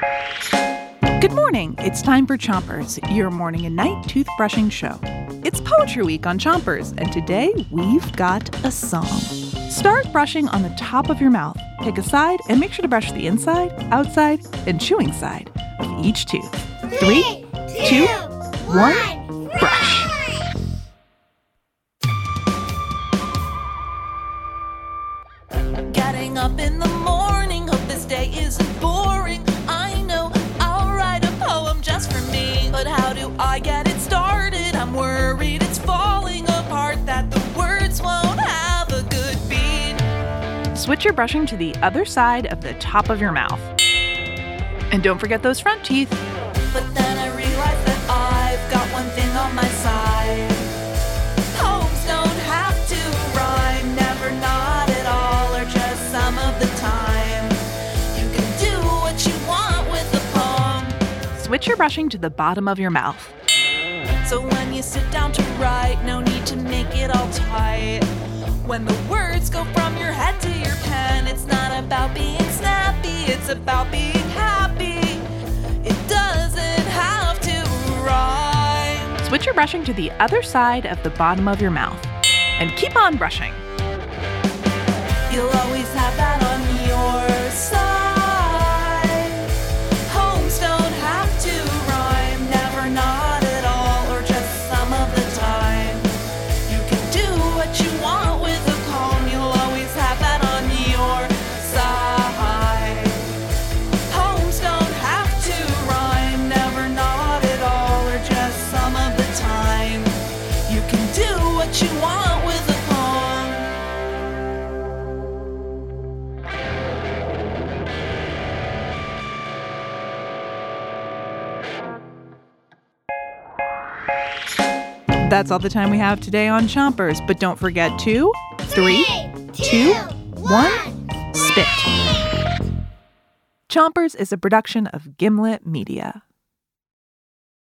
Good morning. It's time for Chompers, your morning and night toothbrushing show. It's Poetry Week on Chompers, and today we've got a song. Start brushing on the top of your mouth. Pick a side and make sure to brush the inside, outside, and chewing side of each tooth. Three, two, one, brush. Getting up in the morning, hope this day isn't boring. I get it started? I'm worried it's falling apart, that the words won't have a good beat. Switch your brushing to the other side of the top of your mouth. And don't forget those front teeth. But then I realized that I've got one thing on my Switch your brushing to the bottom of your mouth. So when you sit down to write, no need to make it all tight. When the words go from your head to your pen, it's not about being snappy, it's about being happy. It doesn't have to rhyme. Switch your brushing to the other side of the bottom of your mouth. And keep on brushing. That's all the time we have today on Chompers, but don't forget to three, two, one, spit. Chompers is a production of Gimlet Media.